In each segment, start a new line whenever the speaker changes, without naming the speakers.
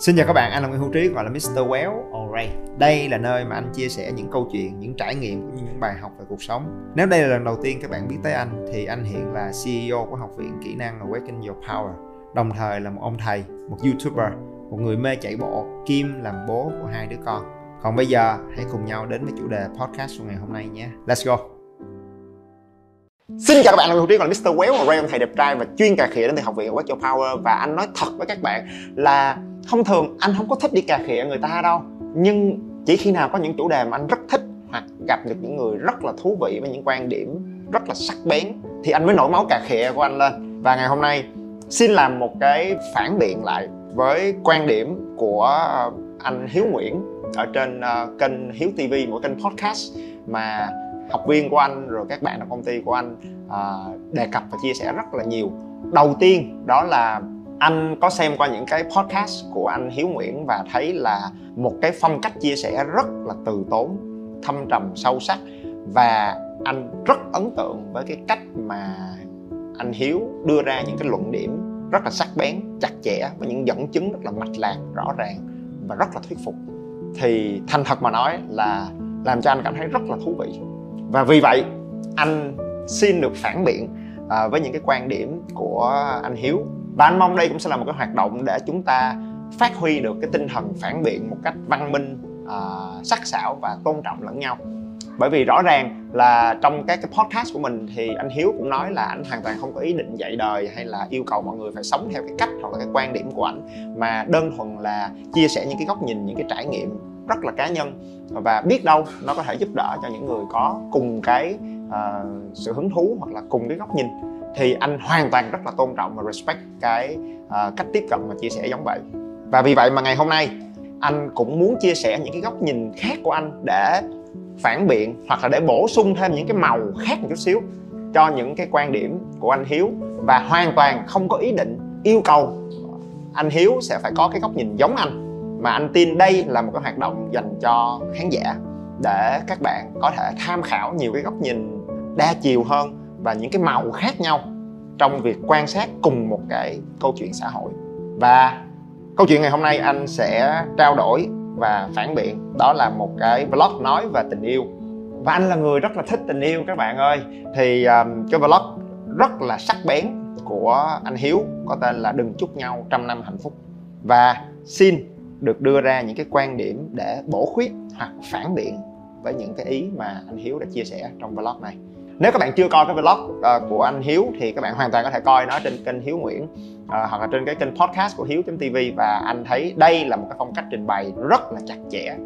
Xin chào các bạn, anh là Nguyễn Hữu Trí gọi là Mr. Well Alright. Đây là nơi mà anh chia sẻ những câu chuyện, những trải nghiệm cũng như những bài học về cuộc sống. Nếu đây là lần đầu tiên các bạn biết tới anh thì anh hiện là CEO của Học viện Kỹ năng Awaken Your Power. Đồng thời là một ông thầy, một YouTuber, một người mê chạy bộ, kim làm bố của hai đứa con. Còn bây giờ hãy cùng nhau đến với chủ đề podcast của ngày hôm nay nhé. Let's go.
Xin chào các bạn, Hữu Trí, còn là Mr. Well, một thầy đẹp trai và chuyên cà khịa đến từ học viện Awaken Your Power và anh nói thật với các bạn là thông thường anh không có thích đi cà khịa người ta đâu, nhưng chỉ khi nào có những chủ đề mà anh rất thích hoặc gặp được những người rất là thú vị với những quan điểm rất là sắc bén, thì anh mới nổi máu cà khịa của anh lên. Và ngày hôm nay, xin làm một cái phản biện lại với quan điểm của ờ, anh Hiếu Nguyễn ở trên ờ, kênh Hiếu TV một kênh podcast mà học viên của anh rồi các bạn ở công ty của anh ờ, đề cập và chia sẻ rất là nhiều. Đầu tiên đó là anh có xem qua những cái podcast của anh Hiếu Nguyễn và thấy là một cái phong cách chia sẻ rất là từ tốn, thâm trầm, sâu sắc và anh rất ấn tượng với cái cách mà anh Hiếu đưa ra những cái luận điểm rất là sắc bén, chặt chẽ và những dẫn chứng rất là mạch lạc, rõ ràng và rất là thuyết phục. Thì thành thật mà nói là làm cho anh cảm thấy rất là thú vị. Và vì vậy anh xin được phản biện à, với những cái quan điểm của anh Hiếu và anh mong đây cũng sẽ là một cái hoạt động để chúng ta phát huy được cái tinh thần phản biện một cách văn minh uh, sắc sảo và tôn trọng lẫn nhau. Bởi vì rõ ràng là trong các cái podcast của mình thì anh Hiếu cũng nói là anh hoàn toàn không có ý định dạy đời hay là yêu cầu mọi người phải sống theo cái cách hoặc là cái quan điểm của anh mà đơn thuần là chia sẻ những cái góc nhìn những cái trải nghiệm rất là cá nhân. Và biết đâu nó có thể giúp đỡ cho những người có cùng cái uh, sự hứng thú hoặc là cùng cái góc nhìn thì anh hoàn toàn rất là tôn trọng và respect cái uh, cách tiếp cận và chia sẻ giống vậy. Và vì vậy mà ngày hôm nay anh cũng muốn chia sẻ những cái góc nhìn khác của anh để phản biện hoặc là để bổ sung thêm những cái màu khác một chút xíu cho những cái quan điểm của anh Hiếu. Và hoàn toàn không có ý định yêu cầu anh Hiếu sẽ phải có cái góc nhìn giống anh. Mà anh tin đây là một cái hoạt động dành cho khán giả để các bạn có thể tham khảo nhiều cái góc nhìn đa chiều hơn và những cái màu khác nhau trong việc quan sát cùng một cái câu chuyện xã hội. Và câu chuyện ngày hôm nay anh sẽ trao đổi và phản biện. Đó là một cái vlog nói về tình yêu. Và anh là người rất là thích tình yêu các bạn ơi. Thì um, cái vlog rất là sắc bén của anh Hiếu có tên là đừng chúc nhau trăm năm hạnh phúc. Và xin được đưa ra những cái quan điểm để bổ khuyết hoặc phản biện với những cái ý mà anh Hiếu đã chia sẻ trong vlog này nếu các bạn chưa coi cái vlog uh, của anh Hiếu thì các bạn hoàn toàn có thể coi nó trên kênh Hiếu Nguyễn uh, hoặc là trên cái kênh podcast của Hiếu.tv và anh thấy đây là một cái phong cách trình bày rất là chặt chẽ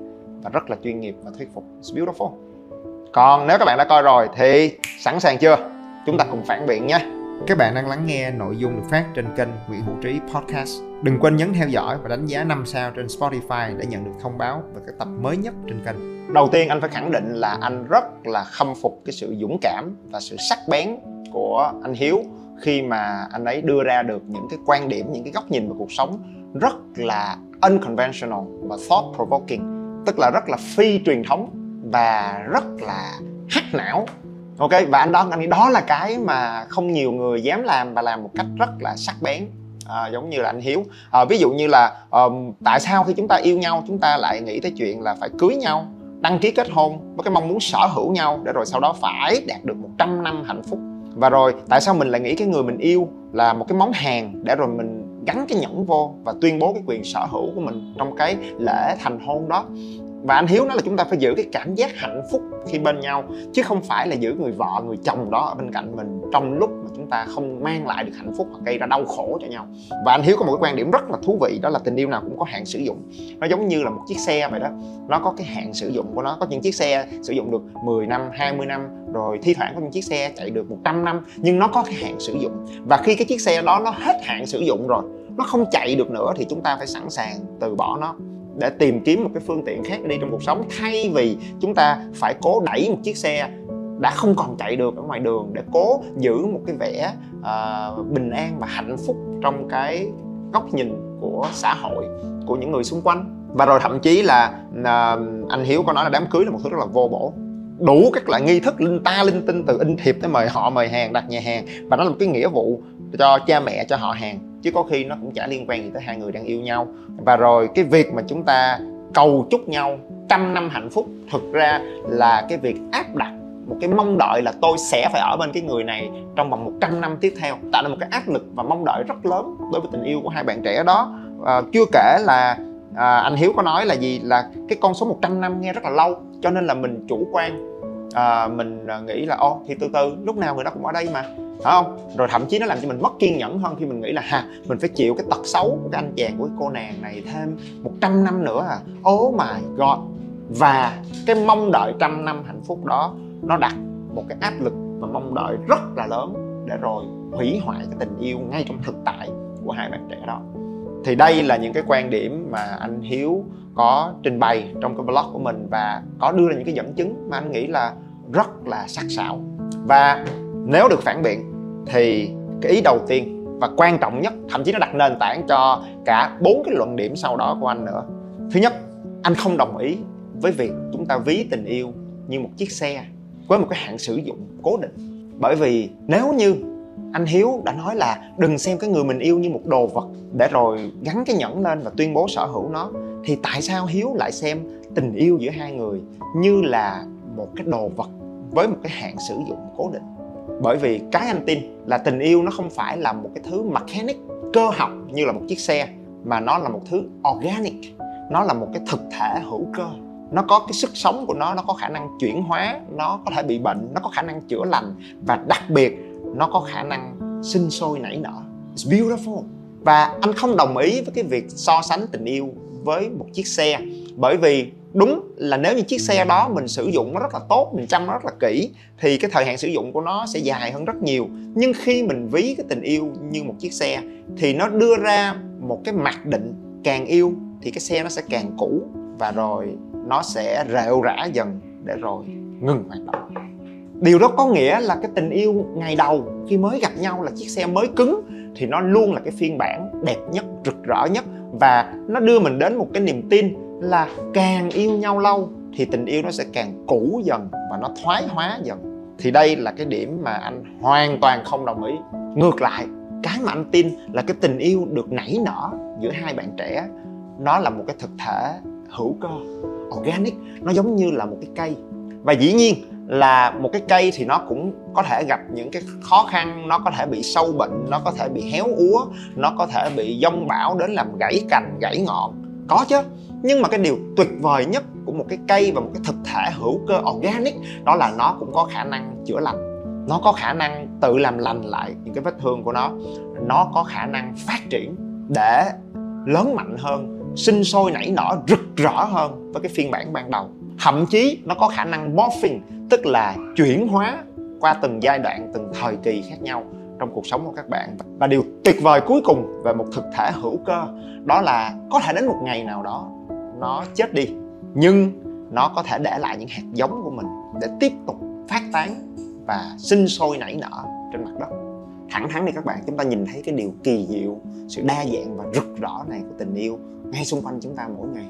và rất là chuyên nghiệp và thuyết phục. It's beautiful. Còn nếu các bạn đã coi rồi thì sẵn sàng chưa? Chúng ta cùng phản biện nhé
các bạn đang lắng nghe nội dung được phát trên kênh Nguyễn Hữu Trí Podcast. Đừng quên nhấn theo dõi và đánh giá 5 sao trên Spotify để nhận được thông báo về các tập mới nhất trên kênh.
Đầu tiên anh phải khẳng định là anh rất là khâm phục cái sự dũng cảm và sự sắc bén của anh Hiếu khi mà anh ấy đưa ra được những cái quan điểm, những cái góc nhìn về cuộc sống rất là unconventional và thought provoking, tức là rất là phi truyền thống và rất là hắc não ok và anh đó anh nghĩ đó là cái mà không nhiều người dám làm và làm một cách rất là sắc bén. À, giống như là anh hiếu. À, ví dụ như là um, tại sao khi chúng ta yêu nhau chúng ta lại nghĩ tới chuyện là phải cưới nhau đăng ký kết hôn với cái mong muốn sở hữu nhau để rồi sau đó phải đạt được 100 năm hạnh phúc? Và rồi tại sao mình lại nghĩ cái người mình yêu là một cái món hàng để rồi mình gắn cái nhẫn vô và tuyên bố cái quyền sở hữu của mình trong cái lễ thành hôn đó? Và anh hiếu nói là chúng ta phải giữ cái cảm giác hạnh phúc khi bên nhau, chứ không phải là giữ người vợ, người chồng đó ở bên cạnh mình trong lúc mà chúng ta không mang lại được hạnh phúc hoặc gây ra đau khổ cho nhau. Và anh hiếu có một cái quan điểm rất là thú vị, đó là tình yêu nào cũng có hạn sử dụng. Nó giống như là một chiếc xe vậy đó, nó có cái hạn sử dụng của nó. Có những chiếc xe sử dụng được 10 năm 20 năm, rồi thi thoảng có những chiếc xe chạy được 100 năm, nhưng nó có cái hạn sử dụng. Và khi cái chiếc xe đó nó hết hạn sử dụng rồi, nó không chạy được nữa thì chúng ta phải sẵn sàng từ bỏ nó để tìm kiếm một cái phương tiện khác đi trong cuộc sống thay vì chúng ta phải cố đẩy một chiếc xe đã không còn chạy được ở ngoài đường để cố giữ một cái vẻ uh, bình an và hạnh phúc trong cái góc nhìn của xã hội của những người xung quanh. Và rồi thậm chí là uh, anh hiếu có nói là đám cưới là một thứ rất là vô bổ. Đủ các loại nghi thức linh ta linh tinh từ in thiệp tới mời họ mời hàng đặt nhà hàng. Và nó là một cái nghĩa vụ cho cha mẹ cho họ hàng chứ có khi nó cũng chả liên quan gì tới hai người đang yêu nhau. Và rồi cái việc mà chúng ta cầu chúc nhau trăm năm hạnh phúc thực ra là cái việc áp đặt một cái mong đợi là tôi sẽ phải ở bên cái người này trong vòng 100 năm tiếp theo tạo ra một cái áp lực và mong đợi rất lớn đối với tình yêu của hai bạn trẻ đó. À, chưa kể là à, anh Hiếu có nói là gì? Là cái con số 100 năm nghe rất là lâu cho nên là mình chủ quan. À, mình ờ, nghĩ là ô thì từ từ lúc nào người đó cũng ở đây mà phải không? Rồi thậm chí nó làm cho mình mất kiên nhẫn hơn khi mình nghĩ là, ha, mình phải chịu cái tật xấu của cái anh chàng, của cái cô nàng này thêm 100 năm nữa à. Oh my god. Và cái mong đợi trăm năm hạnh phúc đó, nó đặt một cái áp lực và mong đợi rất là lớn để rồi hủy hoại cái tình yêu ngay trong thực tại của hai bạn trẻ đó. Thì đây là những cái quan điểm mà anh Hiếu có trình bày trong cái blog của mình và có đưa ra những cái dẫn chứng mà anh nghĩ là rất là sắc sảo. Và nếu được phản biện, thì cái ý đầu tiên và quan trọng nhất, thậm chí nó đặt nền tảng cho cả bốn cái luận điểm sau đó của anh nữa. Thứ nhất, anh không đồng ý với việc chúng ta ví tình yêu như một chiếc xe với một cái hạn sử dụng cố định. Bởi vì nếu như anh hiếu đã nói là đừng xem cái người mình yêu như một đồ vật để rồi gắn cái nhẫn lên và tuyên bố sở hữu nó, thì tại sao hiếu lại xem tình yêu giữa hai người như là một cái đồ vật với một cái hạn sử dụng cố định? Bởi vì cái anh tin là tình yêu nó không phải là một cái thứ mechanic, cơ học như là một chiếc xe, mà nó là một thứ organic. Nó là một cái thực thể hữu cơ. Nó có cái sức sống của nó nó có khả năng chuyển hóa, nó có thể bị bệnh, nó có khả năng chữa lành, và đặc biệt nó có khả năng sinh sôi nảy nở. It's beautiful. Và anh không đồng ý với cái việc so sánh tình yêu với một chiếc xe, bởi vì đúng là nếu như chiếc xe đó mình sử dụng nó rất là tốt mình chăm nó rất là kỹ thì cái thời hạn sử dụng của nó sẽ dài hơn rất nhiều. Nhưng khi mình ví cái tình yêu như một chiếc xe thì nó đưa ra một cái mặc định càng yêu thì cái xe nó sẽ càng cũ và rồi nó sẽ rệu rã dần để rồi ngừng hoạt động. Điều đó có nghĩa là cái tình yêu ngày đầu khi mới gặp nhau là chiếc xe mới cứng thì nó luôn là cái phiên bản đẹp nhất rực rỡ nhất và nó đưa mình đến một cái niềm tin là càng yêu nhau lâu thì tình yêu nó sẽ càng cũ dần và nó thoái hóa dần. Thì đây là cái điểm mà anh hoàn toàn không đồng ý. Ngược lại, cái mà anh tin là cái tình yêu được nảy nở giữa hai bạn trẻ, nó là một cái thực thể hữu cơ, organic. Nó giống như là một cái cây. Và dĩ nhiên là một cái cây thì nó cũng có thể gặp những cái khó khăn, nó có thể bị sâu bệnh, nó có thể bị héo úa, nó có thể bị dông bão đến làm gãy cành, gãy ngọn. Có chứ nhưng mà cái điều tuyệt vời nhất của một cái cây và một cái thực thể hữu cơ organic, đó là nó cũng có khả năng chữa lành. Nó có khả năng tự làm lành lại những cái vết thương của nó. Nó có khả năng phát triển để lớn mạnh hơn, sinh sôi nảy nở, rực rỡ hơn với cái phiên bản ban đầu. Thậm chí nó có khả năng morphing, tức là chuyển hóa qua từng giai đoạn, từng thời kỳ khác nhau trong cuộc sống của các bạn. Và điều tuyệt vời cuối cùng về một thực thể hữu cơ, đó là có thể đến một ngày nào đó nó chết đi, nhưng nó có thể để lại những hạt giống của mình để tiếp tục phát tán và sinh sôi nảy nở trên mặt đất. Thẳng thắn đi các bạn, chúng ta nhìn thấy cái điều kỳ diệu, sự đa dạng và rực rỡ này của tình yêu ngay xung quanh chúng ta mỗi ngày.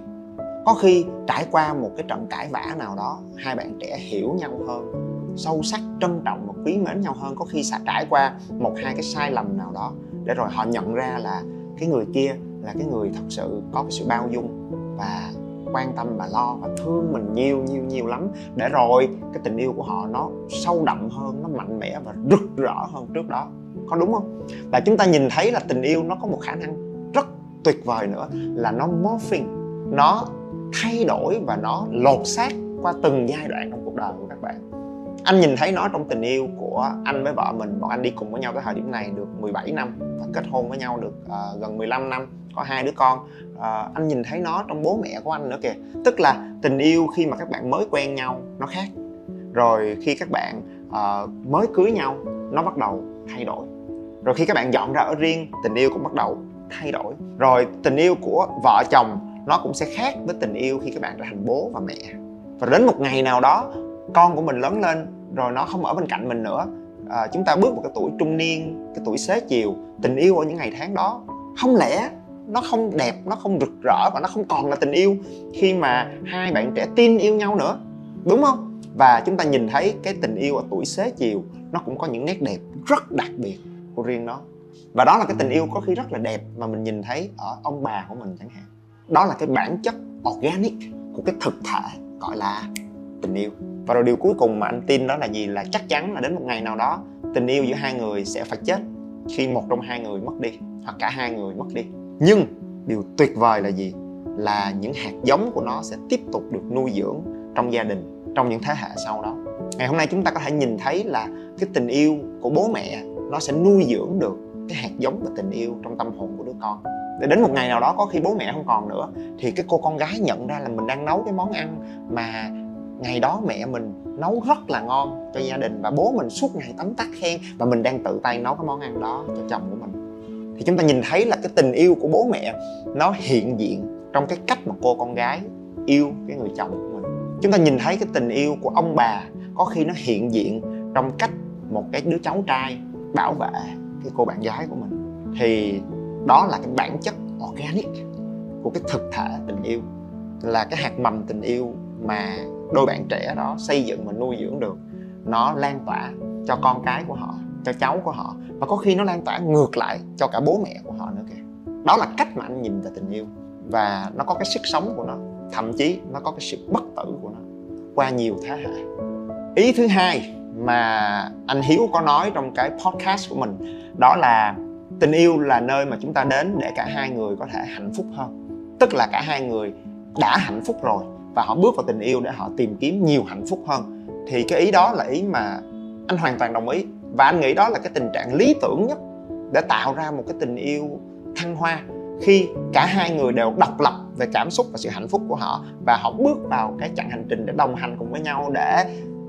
Có khi trải qua một cái trận cãi vã nào đó, hai bạn trẻ hiểu nhau hơn, sâu sắc, trân trọng và quý mến nhau hơn. Có khi sẽ trải qua một hai cái sai lầm nào đó, để rồi họ nhận ra là cái người kia là cái người thật sự có cái sự bao dung và quan tâm và lo và thương mình nhiều nhiều nhiều lắm. Để rồi cái tình yêu của họ nó sâu đậm hơn nó mạnh mẽ và rực rỡ hơn trước đó. Có đúng không? Và chúng ta nhìn thấy là tình yêu nó có một khả năng rất tuyệt vời nữa là nó morphing nó thay đổi và nó lột xác qua từng giai đoạn trong cuộc đời của các bạn. Anh nhìn thấy nó trong tình yêu của anh với vợ mình bọn anh đi cùng với nhau tới thời điểm này được 17 năm và kết hôn với nhau được uh, gần 15 năm có hai đứa con. À, anh nhìn thấy nó trong bố mẹ của anh nữa kìa. Tức là tình yêu khi mà các bạn mới quen nhau nó khác. Rồi khi các bạn à, mới cưới nhau nó bắt đầu thay đổi. Rồi khi các bạn dọn ra ở riêng tình yêu cũng bắt đầu thay đổi. Rồi tình yêu của vợ chồng nó cũng sẽ khác với tình yêu khi các bạn trở thành bố và mẹ. Và đến một ngày nào đó con của mình lớn lên rồi nó không ở bên cạnh mình nữa à, chúng ta bước vào cái tuổi trung niên cái tuổi xế chiều tình yêu ở những ngày tháng đó. Không lẽ nó không đẹp, nó không rực rỡ và nó không còn là tình yêu khi mà hai bạn trẻ tin yêu nhau nữa. Đúng không? Và chúng ta nhìn thấy cái tình yêu ở tuổi xế chiều, nó cũng có những nét đẹp rất đặc biệt của riêng nó. Và đó là cái tình yêu có khi rất là đẹp mà mình nhìn thấy ở ông bà của mình chẳng hạn. Đó là cái bản chất organic của cái thực thể gọi là tình yêu. Và rồi điều cuối cùng mà anh tin đó là gì? Là chắc chắn là đến một ngày nào đó, tình yêu giữa hai người sẽ phải chết khi một trong hai người mất đi, hoặc cả hai người mất đi nhưng điều tuyệt vời là gì? Là những hạt giống của nó sẽ tiếp tục được nuôi dưỡng trong gia đình, trong những thế hệ sau đó. Ngày hôm nay chúng ta có thể nhìn thấy là cái tình yêu của bố mẹ, nó sẽ nuôi dưỡng được cái hạt giống và tình yêu trong tâm hồn của đứa con. Để đến một ngày nào đó có khi bố mẹ không còn nữa, thì cái cô con gái nhận ra là mình đang nấu cái món ăn mà ngày đó mẹ mình nấu rất là ngon cho gia đình và bố mình suốt ngày tấm tắc khen và mình đang tự tay nấu cái món ăn đó cho chồng của mình thì chúng ta nhìn thấy là cái tình yêu của bố mẹ, nó hiện diện trong cái cách mà cô con gái yêu cái người chồng của mình. Chúng ta nhìn thấy cái tình yêu của ông bà, có khi nó hiện diện trong cách một cái đứa cháu trai bảo vệ cái cô bạn gái của mình. Thì đó là cái bản chất organic của cái thực thể tình yêu, là cái hạt mầm tình yêu mà đôi bạn trẻ đó xây dựng và nuôi dưỡng được. Nó lan tỏa cho con cái của họ cho cháu của họ. Và có khi nó lan tỏa ngược lại cho cả bố mẹ của họ nữa kìa. Đó là cách mà anh nhìn về tình yêu. Và nó có cái sức sống của nó. Thậm chí nó có cái sự bất tử của nó qua nhiều thế hệ. Ý thứ hai mà anh hiếu có nói trong cái podcast của mình, đó là tình yêu là nơi mà chúng ta đến để cả hai người có thể hạnh phúc hơn. Tức là cả hai người đã hạnh phúc rồi và họ bước vào tình yêu để họ tìm kiếm nhiều hạnh phúc hơn. Thì cái ý đó là ý mà anh hoàn toàn đồng ý và anh nghĩ đó là cái tình trạng lý tưởng nhất để tạo ra một cái tình yêu thăng hoa khi cả hai người đều độc lập về cảm xúc và sự hạnh phúc của họ và họ bước vào cái chặng hành trình để đồng hành cùng với nhau để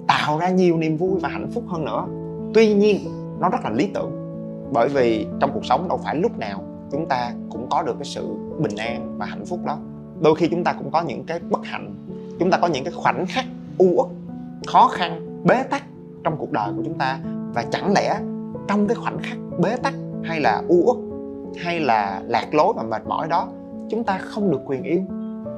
tạo ra nhiều niềm vui và hạnh phúc hơn nữa. Tuy nhiên, nó rất là lý tưởng, bởi vì trong cuộc sống đâu phải lúc nào chúng ta cũng có được cái sự bình an và hạnh phúc đó. Đôi khi chúng ta cũng có những cái bất hạnh, chúng ta có những cái khoảnh khắc u uất, khó khăn, bế tắc trong cuộc đời của chúng ta và chẳng lẽ trong cái khoảnh khắc bế tắc hay là u uất hay là lạc lối và mệt mỏi đó, chúng ta không được quyền yêu?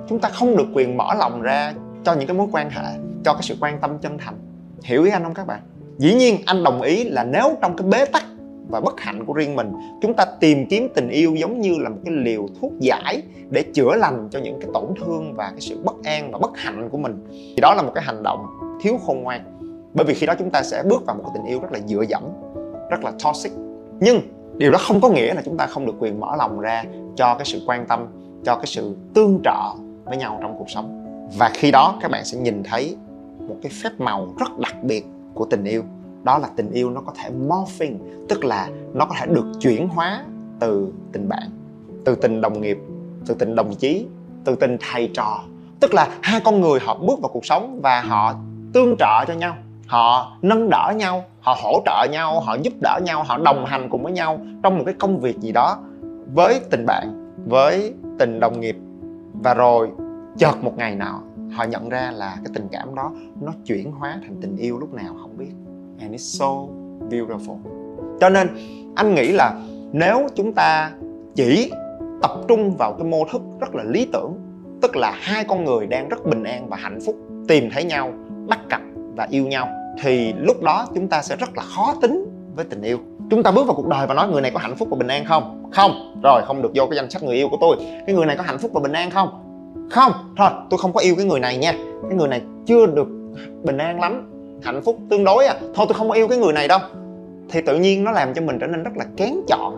Chúng ta không được quyền mở lòng ra cho những cái mối quan hệ, cho cái sự quan tâm chân thành. Hiểu ý anh không các bạn? Dĩ nhiên anh đồng ý là nếu trong cái bế tắc và bất hạnh của riêng mình, chúng ta tìm kiếm tình yêu giống như là một cái liều thuốc giải để chữa lành cho những cái tổn thương và cái sự bất an và bất hạnh của mình. Thì đó là một cái hành động thiếu khôn ngoan bởi vì khi đó chúng ta sẽ bước vào một cái tình yêu rất là dựa dẫm, rất là toxic. Nhưng điều đó không có nghĩa là chúng ta không được quyền mở lòng ra cho cái sự quan tâm, cho cái sự tương trợ với nhau trong cuộc sống. Và khi đó các bạn sẽ nhìn thấy một cái phép màu rất đặc biệt của tình yêu. Đó là tình yêu nó có thể morphing, tức là nó có thể được chuyển hóa từ tình bạn, từ tình đồng nghiệp, từ tình đồng chí, từ tình thầy trò. Tức là hai con người họ bước vào cuộc sống và họ tương trợ cho nhau họ nâng đỡ nhau, họ hỗ trợ nhau, họ giúp đỡ nhau, họ đồng hành cùng với nhau trong một cái công việc gì đó với tình bạn, với tình đồng nghiệp. Và rồi, chợt một ngày nào họ nhận ra là cái tình cảm đó nó chuyển hóa thành tình yêu lúc nào không biết. And it's so beautiful. Cho nên, anh nghĩ là nếu chúng ta chỉ tập trung vào cái mô thức rất là lý tưởng, tức là hai con người đang rất bình an và hạnh phúc, tìm thấy nhau, bắt cặp và yêu nhau thì lúc đó chúng ta sẽ rất là khó tính với tình yêu. Chúng ta bước vào cuộc đời và nói người này có hạnh phúc và bình an không? Không. Rồi không được vô cái danh sách người yêu của tôi. Cái người này có hạnh phúc và bình an không? Không. Thôi tôi không có yêu cái người này nha. Cái người này chưa được bình an lắm hạnh phúc tương đối à. Thôi tôi không có yêu cái người này đâu. Thì tự nhiên nó làm cho mình trở nên rất là kén chọn.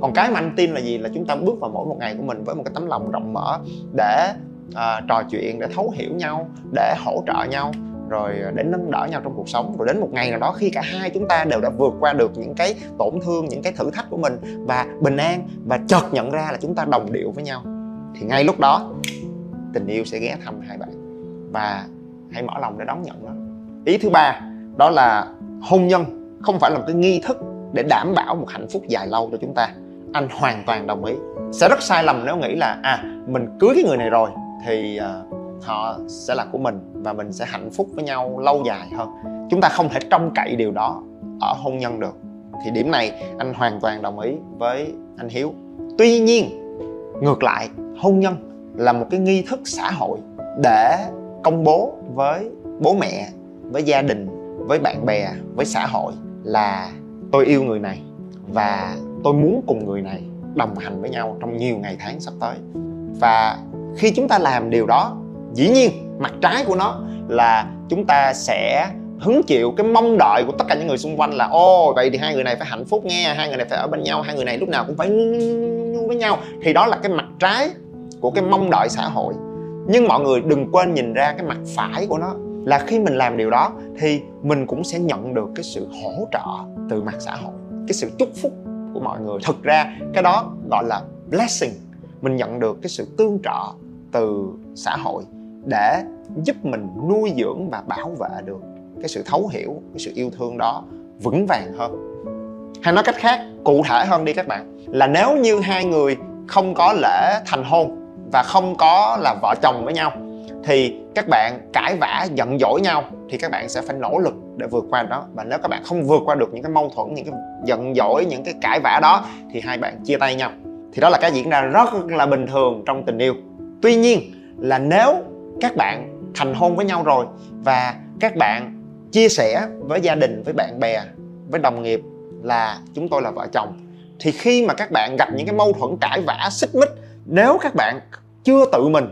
Còn cái mà anh tin là gì? Là chúng ta bước vào mỗi một ngày của mình với một cái tấm lòng rộng mở để uh, trò chuyện để thấu hiểu nhau để hỗ trợ nhau rồi ờ, để nâng đỡ nhau trong cuộc sống. Rồi đến một ngày nào đó khi cả hai chúng ta đều đã vượt qua được những cái tổn thương những cái thử thách của mình và bình an và chợt nhận ra là chúng ta đồng điệu với nhau thì ngay lúc đó tình yêu sẽ ghé thăm hai bạn. Và hãy mở lòng để đón nhận nó. Ý thứ ba đó là hôn nhân không phải là một cái nghi thức để đảm bảo một hạnh phúc dài lâu cho chúng ta. Anh hoàn toàn đồng ý. Sẽ rất sai lầm nếu nghĩ là à mình cưới cái người này rồi thì uh, họ sẽ là của mình và mình sẽ hạnh phúc với nhau lâu dài hơn. Chúng ta không thể trông cậy điều đó ở hôn nhân được. Thì điểm này anh hoàn toàn đồng ý với anh hiếu. Tuy nhiên, ngược lại, hôn nhân là một cái nghi thức xã hội để công bố với bố mẹ, với gia đình, với bạn bè, với xã hội là tôi yêu người này và tôi muốn cùng người này đồng hành với nhau trong nhiều ngày tháng sắp tới. Và khi chúng ta làm điều đó, dĩ nhiên mặt trái của nó là chúng ta sẽ hứng chịu cái mong đợi của tất cả những người xung quanh là, ô, vậy thì hai người này phải hạnh phúc nghe, hai người này phải ở bên nhau, hai người này lúc nào cũng phải với nhau. Thì đó là cái mặt trái của cái mong đợi xã hội. Nhưng mọi người đừng quên nhìn ra cái mặt phải của nó là khi mình làm điều đó thì mình cũng sẽ nhận được cái sự hỗ trợ từ mặt xã hội, cái sự chúc phúc của mọi người. Thực ra cái đó gọi là blessing, mình nhận được cái sự tương trợ từ xã hội để giúp mình nuôi dưỡng và bảo vệ được cái sự thấu hiểu, cái sự yêu thương đó vững vàng hơn. Hay nói cách khác, cụ thể hơn đi các bạn, là nếu như hai người không có lễ thành hôn và không có là vợ chồng với nhau, thì các bạn cãi vã, giận dỗi nhau thì các bạn sẽ phải nỗ lực để vượt qua đó. Và nếu các bạn không vượt qua được những cái mâu thuẫn, những cái giận dỗi, những cái cãi vã đó thì hai bạn chia tay nhau. Thì đó là cái diễn ra rất là bình thường trong tình yêu. Tuy nhiên là nếu các bạn thành hôn với nhau rồi và các bạn chia sẻ với gia đình với bạn bè với đồng nghiệp là chúng tôi là vợ chồng thì khi mà các bạn gặp những cái mâu thuẫn cãi vã xích mích nếu các bạn chưa tự mình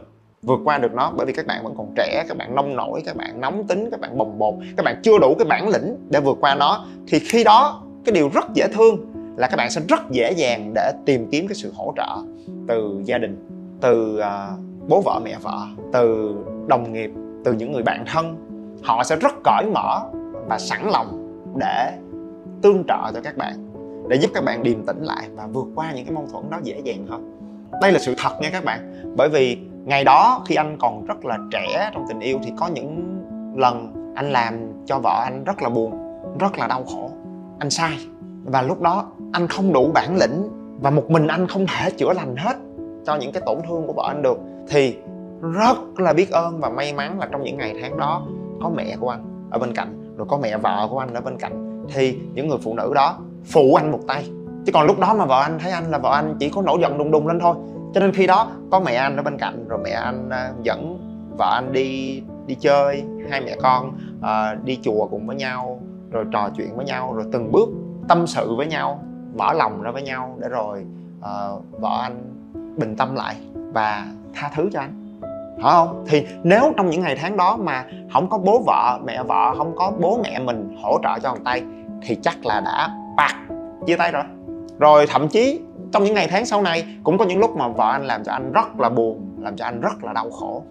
vượt qua được nó bởi vì các bạn vẫn còn trẻ các bạn nông nổi các bạn nóng tính các bạn bồng bột các bạn chưa đủ cái bản lĩnh để vượt qua nó thì khi đó cái điều rất dễ thương là các bạn sẽ rất dễ dàng để tìm kiếm cái sự hỗ trợ từ gia đình từ uh, bố vợ mẹ vợ, từ đồng nghiệp, từ những người bạn thân, họ sẽ rất cởi mở và sẵn lòng để tương trợ cho các bạn, để giúp các bạn điềm tĩnh lại và vượt qua những cái mâu thuẫn đó dễ dàng hơn. Đây là sự thật nha các bạn, bởi vì ngày đó khi anh còn rất là trẻ trong tình yêu thì có những lần anh làm cho vợ anh rất là buồn, rất là đau khổ. Anh sai và lúc đó anh không đủ bản lĩnh và một mình anh không thể chữa lành hết cho những cái tổn thương của vợ anh được thì rất là biết ơn và may mắn là trong những ngày tháng đó có mẹ của anh ở bên cạnh rồi có mẹ vợ của anh ở bên cạnh. Thì những người phụ nữ đó phụ anh một tay. Chứ còn lúc đó mà vợ anh thấy anh là vợ anh chỉ có nổi giận đùng đùng lên thôi. Cho nên khi đó có mẹ anh ở bên cạnh rồi mẹ anh à, dẫn vợ anh đi đi chơi hai mẹ con uh, đi chùa cùng với nhau rồi trò chuyện với nhau rồi từng bước tâm sự với nhau mở lòng ra với nhau để rồi uh, vợ anh bình tâm lại và tha thứ cho anh. Phải không? Thì nếu trong những ngày tháng đó mà không có bố vợ, mẹ vợ, không có bố mẹ mình hỗ trợ cho một tay thì chắc là đã bạc chia tay rồi. Rồi thậm chí trong những ngày tháng sau này, cũng có những lúc mà vợ anh làm cho anh rất là buồn, làm cho anh rất là đau khổ.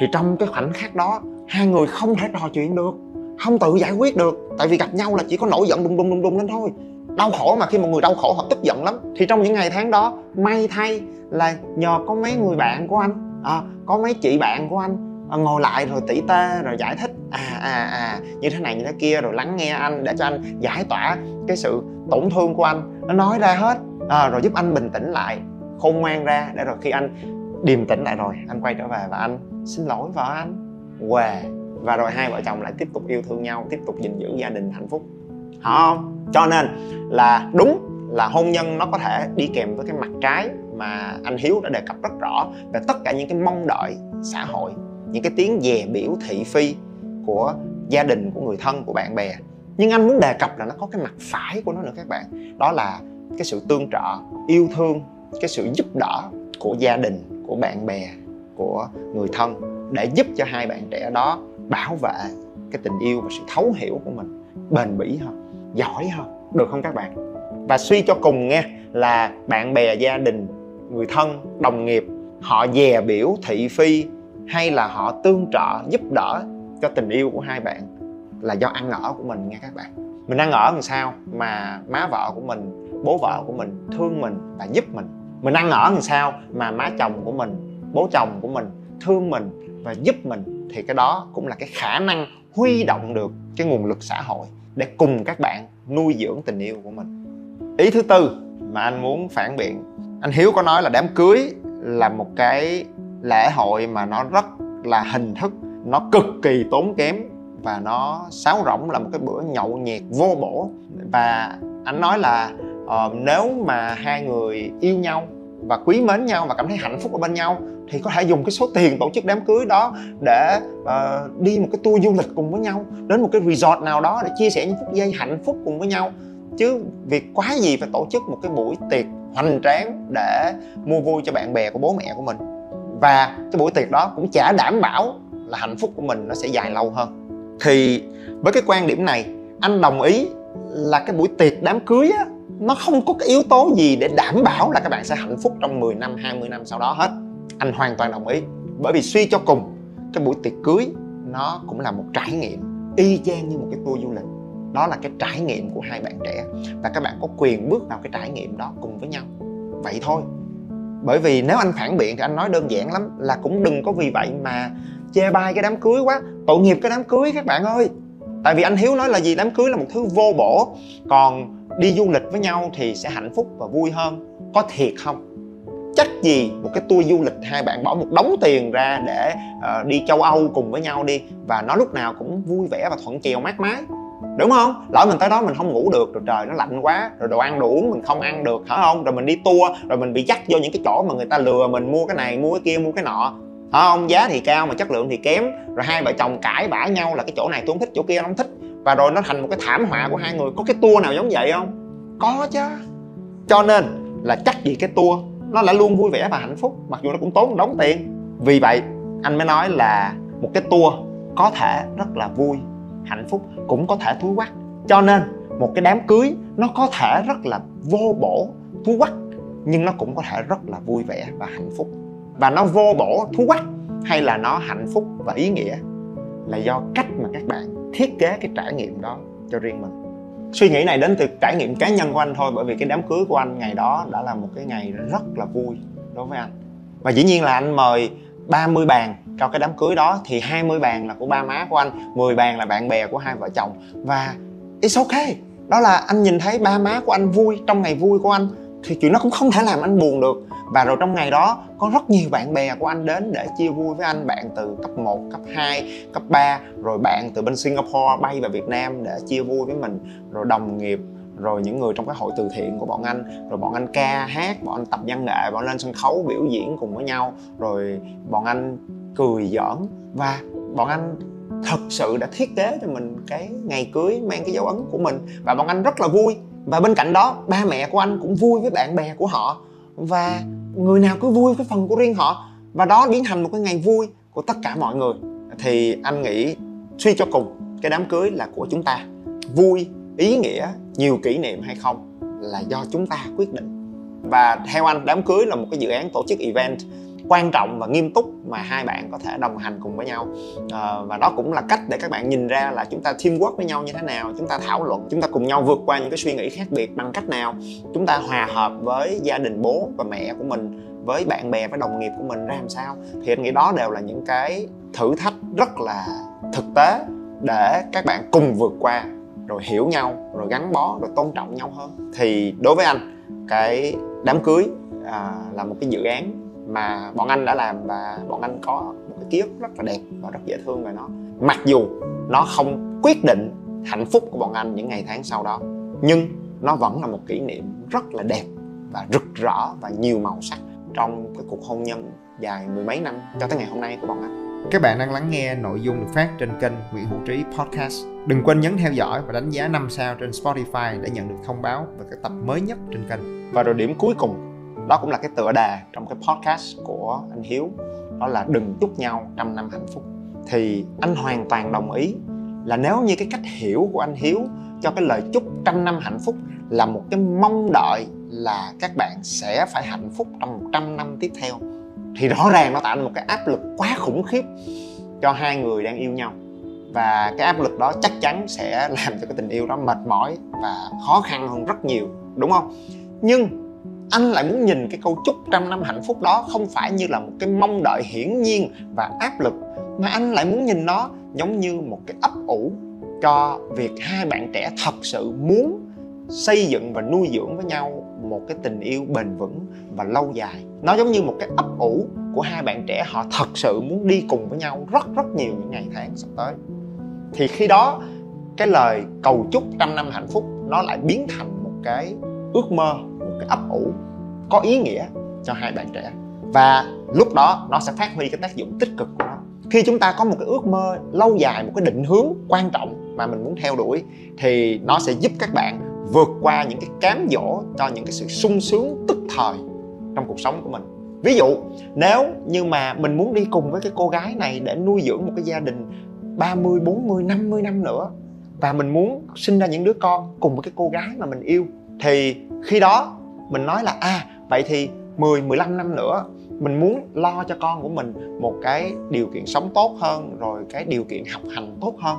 Thì trong cái khoảnh khắc đó, hai người không thể trò chuyện được, không tự giải quyết được. Tại vì gặp nhau là chỉ có nổi giận đùng đùng đùng đùng lên thôi đau khổ mà khi một người đau khổ họ tức giận lắm. Thì trong những ngày tháng đó may thay là nhờ có mấy người bạn của anh à, có mấy chị bạn của anh à, ngồi lại rồi tỉ tê rồi giải thích à à à như thế này như thế kia rồi lắng nghe anh để cho anh giải tỏa cái sự tổn thương của anh. Nó nói ra hết à, rồi giúp anh bình tĩnh lại khôn ngoan ra để rồi khi anh điềm tĩnh lại rồi anh quay trở về và anh xin lỗi vợ anh. Què và rồi hai vợ chồng lại tiếp tục yêu thương nhau tiếp tục gìn giữ gia đình hạnh phúc không? Cho nên là đúng là hôn nhân nó có thể đi kèm với cái mặt trái mà anh hiếu đã đề cập rất rõ về tất cả những cái mong đợi xã hội, những cái tiếng dè biểu thị phi của gia đình, của người thân, của bạn bè. Nhưng anh muốn đề cập là nó có cái mặt phải của nó nữa các bạn. Đó là cái sự tương trợ, yêu thương, cái sự giúp đỡ của gia đình, của bạn bè, của người thân để giúp cho hai bạn trẻ đó bảo vệ cái tình yêu và sự thấu hiểu của mình bền bỉ hơn giỏi hơn. Được không các bạn? Và suy cho cùng nghe là bạn bè, gia đình, người thân, đồng nghiệp, họ dè biểu thị phi hay là họ tương trợ, giúp đỡ cho tình yêu của hai bạn là do ăn ở của mình nghe các bạn. Mình ăn ở làm sao mà má vợ của mình, bố vợ của mình thương mình và giúp mình? Mình ăn ở làm sao mà má chồng của mình, bố chồng của mình thương mình và giúp mình? Thì cái đó cũng là cái khả năng huy động được cái nguồn lực xã hội để cùng các bạn nuôi dưỡng tình yêu của mình. Ý thứ tư mà anh muốn phản biện anh hiếu có nói là đám cưới là một cái lễ hội mà nó rất là hình thức nó cực kỳ tốn kém và nó sáo rỗng là một cái bữa nhậu nhẹt vô bổ. Và anh nói là uh, nếu mà hai người yêu nhau và quý mến nhau và cảm thấy hạnh phúc ở bên nhau thì có thể dùng cái số tiền tổ chức đám cưới đó để uh, đi một cái tour du lịch cùng với nhau đến một cái resort nào đó để chia sẻ những phút giây hạnh phúc cùng với nhau. Chứ việc quá gì phải tổ chức một cái buổi tiệc hoành tráng để mua vui cho bạn bè của bố mẹ của mình. Và cái buổi tiệc đó cũng chả đảm bảo là hạnh phúc của mình nó sẽ dài lâu hơn. Thì với cái quan điểm này anh đồng ý là cái buổi tiệc đám cưới á nó không có cái yếu tố gì để đảm bảo là các bạn sẽ hạnh phúc trong 10 năm 20 năm sau đó hết anh hoàn toàn đồng ý. Bởi vì suy cho cùng, cái buổi tiệc cưới nó cũng là một trải nghiệm y chang như một cái tour du lịch. Đó là cái trải nghiệm của hai bạn trẻ và các bạn có quyền bước vào cái trải nghiệm đó cùng với nhau. Vậy thôi. Bởi vì nếu anh phản biện thì anh nói đơn giản lắm là cũng đừng có vì vậy mà chê bai cái đám cưới quá, tội nghiệp cái đám cưới các bạn ơi. Tại vì anh hiếu nói là gì? Đám cưới là một thứ vô bổ. Còn đi du lịch với nhau thì sẽ hạnh phúc và vui hơn. Có thiệt không? Chắc gì một cái tour du lịch hai bạn bỏ một đống tiền ra để uh, đi châu âu cùng với nhau đi và nó lúc nào cũng vui vẻ và thuận chiều mát mái. Đúng không? Lỡ mình tới đó mình không ngủ được rồi trời nó lạnh quá rồi đồ ăn đồ uống mình không ăn được hả không? Rồi mình đi tour rồi mình bị dắt vô những cái chỗ mà người ta lừa mình mua cái này mua cái kia mua cái nọ. Hả không? Giá thì cao mà chất lượng thì kém. Rồi hai vợ chồng cãi bã nhau là cái chỗ này tôi không thích chỗ kia nó không thích. Và rồi nó thành một cái thảm họa của hai người. Có cái tour nào giống vậy không? Có chứ. Cho nên là chắc gì cái tour nó lại luôn vui vẻ và hạnh phúc, mặc dù nó cũng tốn đóng tiền. Vì vậy, anh mới nói là một cái tour có thể rất là vui, hạnh phúc, cũng có thể thú quắc. Cho nên, một cái đám cưới nó có thể rất là vô bổ, thú quắc, nhưng nó cũng có thể rất là vui vẻ và hạnh phúc. Và nó vô bổ, thú quắc hay là nó hạnh phúc và ý nghĩa là do cách mà các bạn thiết kế cái trải nghiệm đó cho riêng mình suy nghĩ này đến từ trải nghiệm cá nhân của anh thôi, bởi vì cái đám cưới của anh ngày đó đã là một cái ngày rất là vui đối với anh. Và dĩ nhiên là anh mời 30 bàn cho cái đám cưới đó, thì 20 bàn là của ba má của anh 10 bàn là bạn bè của hai vợ chồng. Và it's okay, đó là anh nhìn thấy ba má của anh vui trong ngày vui của anh thì chuyện nó cũng không thể làm anh buồn được. Và rồi trong ngày đó có rất nhiều bạn bè của anh đến để chia vui với anh bạn từ cấp 1, cấp 2, cấp 3 rồi bạn từ bên Singapore bay vào Việt Nam để chia vui với mình rồi đồng nghiệp rồi những người trong cái hội từ thiện của bọn anh rồi bọn anh ca hát bọn anh tập văn nghệ bọn anh lên sân khấu biểu diễn cùng với nhau rồi bọn anh cười giỡn. Và bọn anh thật sự đã thiết kế cho mình cái ngày cưới mang cái dấu ấn của mình và bọn anh rất là vui và bên cạnh đó, ba mẹ của anh cũng vui với bạn bè của họ. Và người nào cứ vui với phần của riêng họ. Và đó biến thành một cái ngày vui của tất cả mọi người. Thì anh nghĩ suy cho cùng, cái đám cưới là của chúng ta. Vui, ý nghĩa, nhiều kỷ niệm hay không là do chúng ta quyết định. Và theo anh, đám cưới là một cái dự án tổ chức event quan trọng và nghiêm túc mà hai bạn có thể đồng hành cùng với nhau. À, và đó cũng là cách để các bạn nhìn ra là chúng ta teamwork với nhau như thế nào chúng ta thảo luận chúng ta cùng nhau vượt qua những cái suy nghĩ khác biệt bằng cách nào. Chúng ta hòa hợp với gia đình bố và mẹ của mình với bạn bè với đồng nghiệp của mình ra làm sao. Thì anh nghĩ đó đều là những cái thử thách rất là thực tế để các bạn cùng vượt qua rồi hiểu nhau rồi gắn bó rồi tôn trọng nhau hơn. Thì đối với anh cái đám cưới à, là một cái dự án mà bọn anh đã làm và bọn anh có một cái ký ức rất là đẹp và rất dễ thương về nó mặc dù nó không quyết định hạnh phúc của bọn anh những ngày tháng sau đó nhưng nó vẫn là một kỷ niệm rất là đẹp và rực rỡ và nhiều màu sắc trong cái cuộc hôn nhân dài mười mấy năm cho tới ngày hôm nay của bọn anh
các bạn đang lắng nghe nội dung được phát trên kênh Nguyễn Hữu Trí Podcast. Đừng quên nhấn theo dõi và đánh giá 5 sao trên Spotify để nhận được thông báo về các tập mới nhất trên kênh.
Và rồi điểm cuối cùng đó cũng là cái tựa đề trong cái podcast của anh hiếu. Đó là đừng chúc nhau trăm năm hạnh phúc. Thì anh hoàn toàn đồng ý là nếu như cái cách hiểu của anh hiếu cho cái lời chúc trăm năm hạnh phúc là một cái mong đợi là các bạn sẽ phải hạnh phúc trong 100 năm tiếp theo, thì rõ ràng nó tạo nên một cái áp lực quá khủng khiếp cho hai người đang yêu nhau. Và cái áp lực đó chắc chắn sẽ làm cho cái tình yêu đó mệt mỏi và khó khăn hơn rất nhiều, đúng không? Nhưng anh lại muốn nhìn cái câu chúc trăm năm hạnh phúc đó không phải như là một cái mong đợi hiển nhiên và áp lực, mà anh lại muốn nhìn nó giống như một cái ấp ủ cho việc hai bạn trẻ thật sự muốn xây dựng và nuôi dưỡng với nhau một cái tình yêu bền vững và lâu dài. Nó giống như một cái ấp ủ của hai bạn trẻ họ thật sự muốn đi cùng với nhau rất rất nhiều những ngày tháng sắp tới. Thì khi đó, cái lời cầu chúc trăm năm hạnh phúc nó lại biến thành một cái ước mơ cái ấp ủ có ý nghĩa cho hai bạn trẻ. Và lúc đó nó sẽ phát huy cái tác dụng tích cực của nó. Khi chúng ta có một cái ước mơ lâu dài một cái định hướng quan trọng mà mình muốn theo đuổi thì nó sẽ giúp các bạn vượt qua những cái cám dỗ cho những cái sự sung sướng tức thời trong cuộc sống của mình. Ví dụ nếu như mà mình muốn đi cùng với cái cô gái này để nuôi dưỡng một cái gia đình 30, 40, 50 năm nữa và mình muốn sinh ra những đứa con cùng với cái cô gái mà mình yêu thì khi đó mình nói là à vậy thì 10, 15 năm nữa mình muốn lo cho con của mình một cái điều kiện sống tốt hơn rồi cái điều kiện học hành tốt hơn.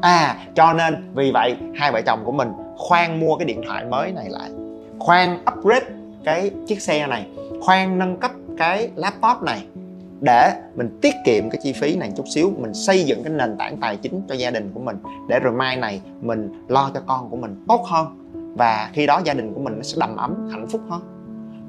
À cho nên vì vậy hai vợ chồng của mình khoan mua cái điện thoại mới này lại. Khoan upgrade cái chiếc xe này khoan nâng cấp cái laptop này để mình tiết kiệm cái chi phí này chút xíu mình xây dựng cái nền tảng tài chính cho gia đình của mình để rồi mai này mình lo cho con của mình tốt hơn và khi đó gia đình của mình nó sẽ đầm ấm, hạnh phúc hơn.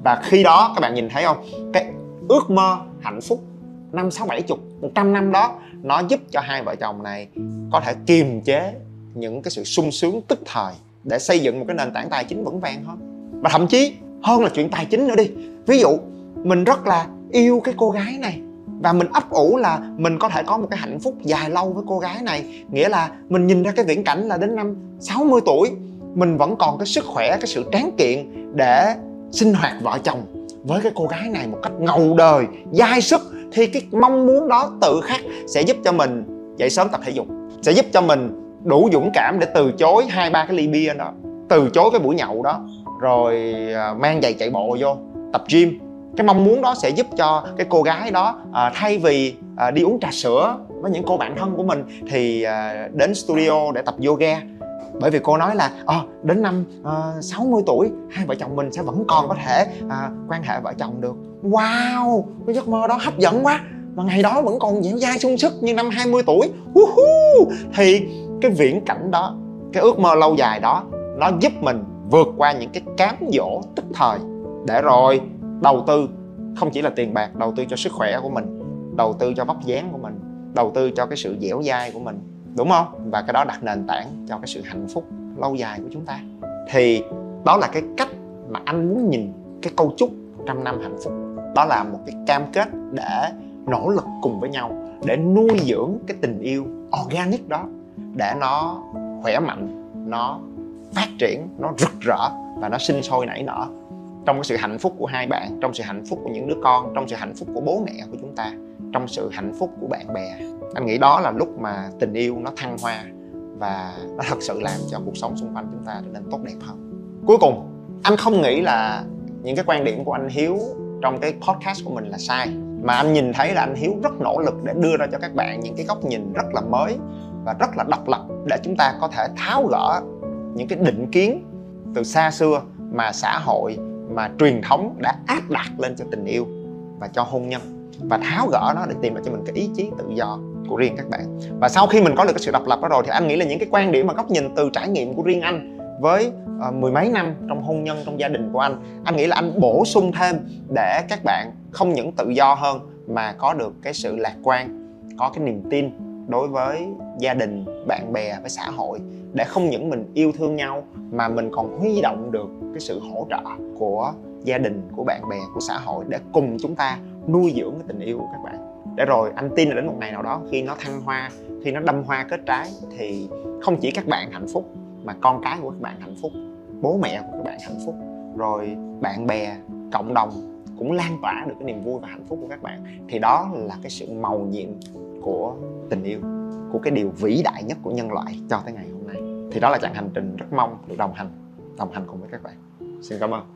Và khi đó, các bạn nhìn thấy không? Cái ước mơ, hạnh phúc, năm sáu bảy chục, một trăm năm đó, nó giúp cho hai vợ chồng này có thể kiềm chế những cái sự sung sướng tức thời để xây dựng một cái nền tảng tài chính vững vàng hơn. Và thậm chí hơn là chuyện tài chính nữa đi. Ví dụ, mình rất là yêu cái cô gái này và mình ấp ủ là mình có thể có một cái hạnh phúc dài lâu với cô gái này. Nghĩa là mình nhìn ra cái viễn cảnh là đến năm 60 tuổi mình vẫn còn cái sức khỏe cái sự tráng kiện để sinh hoạt vợ chồng. Với cái cô gái này một cách ngầu đời dai sức thì cái mong muốn đó tự khắc sẽ giúp cho mình dậy sớm tập thể dục sẽ giúp cho mình đủ dũng cảm để từ chối hai ba cái ly bia đó từ chối cái buổi nhậu đó rồi à, mang giày chạy bộ vô tập gym. Cái mong muốn đó sẽ giúp cho cái cô gái đó à, thay vì à, đi uống trà sữa với những cô bạn thân của mình thì à, đến studio để tập yoga bởi vì cô nói là à, đến năm ờ, uh, 60 tuổi hai vợ chồng mình sẽ vẫn còn có thể uh, quan hệ vợ chồng được. Wow! Cái giấc mơ đó hấp dẫn quá. Mà ngày đó vẫn còn dẻo dai sung sức như năm 20 tuổi. Uh-huh. thì cái viễn cảnh đó cái ước mơ lâu dài đó nó giúp mình vượt qua những cái cám dỗ tức thời. Để rồi đầu tư không chỉ là tiền bạc đầu tư cho sức khỏe của mình đầu tư cho vóc dáng của mình đầu tư cho cái sự dẻo dai của mình đúng không? Và cái đó đặt nền tảng cho cái sự hạnh phúc lâu dài của chúng ta. Thì đó là cái cách mà anh muốn nhìn cái câu chúc trăm năm hạnh phúc. Đó là một cái cam kết để nỗ lực cùng với nhau, để nuôi dưỡng cái tình yêu organic đó, để nó khỏe mạnh, nó phát triển, nó rực rỡ và nó sinh sôi nảy nở. Trong cái sự hạnh phúc của hai bạn, trong sự hạnh phúc của những đứa con, trong sự hạnh phúc của bố mẹ của chúng ta, trong sự hạnh phúc của bạn bè anh nghĩ đó là lúc mà tình yêu nó thăng hoa và nó thật sự làm cho cuộc sống xung quanh chúng ta trở nên tốt đẹp hơn. Cuối cùng, anh không nghĩ là những cái quan điểm của anh hiếu trong cái podcast của mình là sai, mà anh nhìn thấy là anh hiếu rất nỗ lực để đưa ra cho các bạn những cái góc nhìn rất là mới và rất là độc lập để chúng ta có thể tháo gỡ những cái định kiến từ xa xưa mà xã hội, mà truyền thống đã áp đặt lên cho tình yêu và cho hôn nhân và tháo gỡ nó để tìm lại cho mình cái ý chí tự do của riêng các bạn. Và sau khi mình có được cái sự độc lập đó rồi thì anh nghĩ là những cái quan điểm và góc nhìn từ trải nghiệm của riêng anh với uh, mười mấy năm trong hôn nhân trong gia đình của anh anh nghĩ là anh bổ sung thêm để các bạn không những tự do hơn mà có được cái sự lạc quan có cái niềm tin đối với gia đình bạn bè với xã hội để không những mình yêu thương nhau mà mình còn huy động được cái sự hỗ trợ của gia đình của bạn bè của xã hội để cùng chúng ta nuôi dưỡng cái tình yêu của các bạn để rồi anh tin là đến một ngày nào đó khi nó thăng hoa, khi nó đâm hoa kết trái thì không chỉ các bạn hạnh phúc, mà con cái của các bạn hạnh phúc, bố mẹ của các bạn hạnh phúc, rồi bạn bè, cộng đồng cũng lan tỏa được cái niềm vui và hạnh phúc của các bạn. Thì đó là cái sự màu nhiệm của tình yêu, của cái điều vĩ đại nhất của nhân loại cho tới ngày hôm nay. Thì đó là chặng hành trình rất mong được đồng hành đồng hành cùng với các bạn. Xin cảm ơn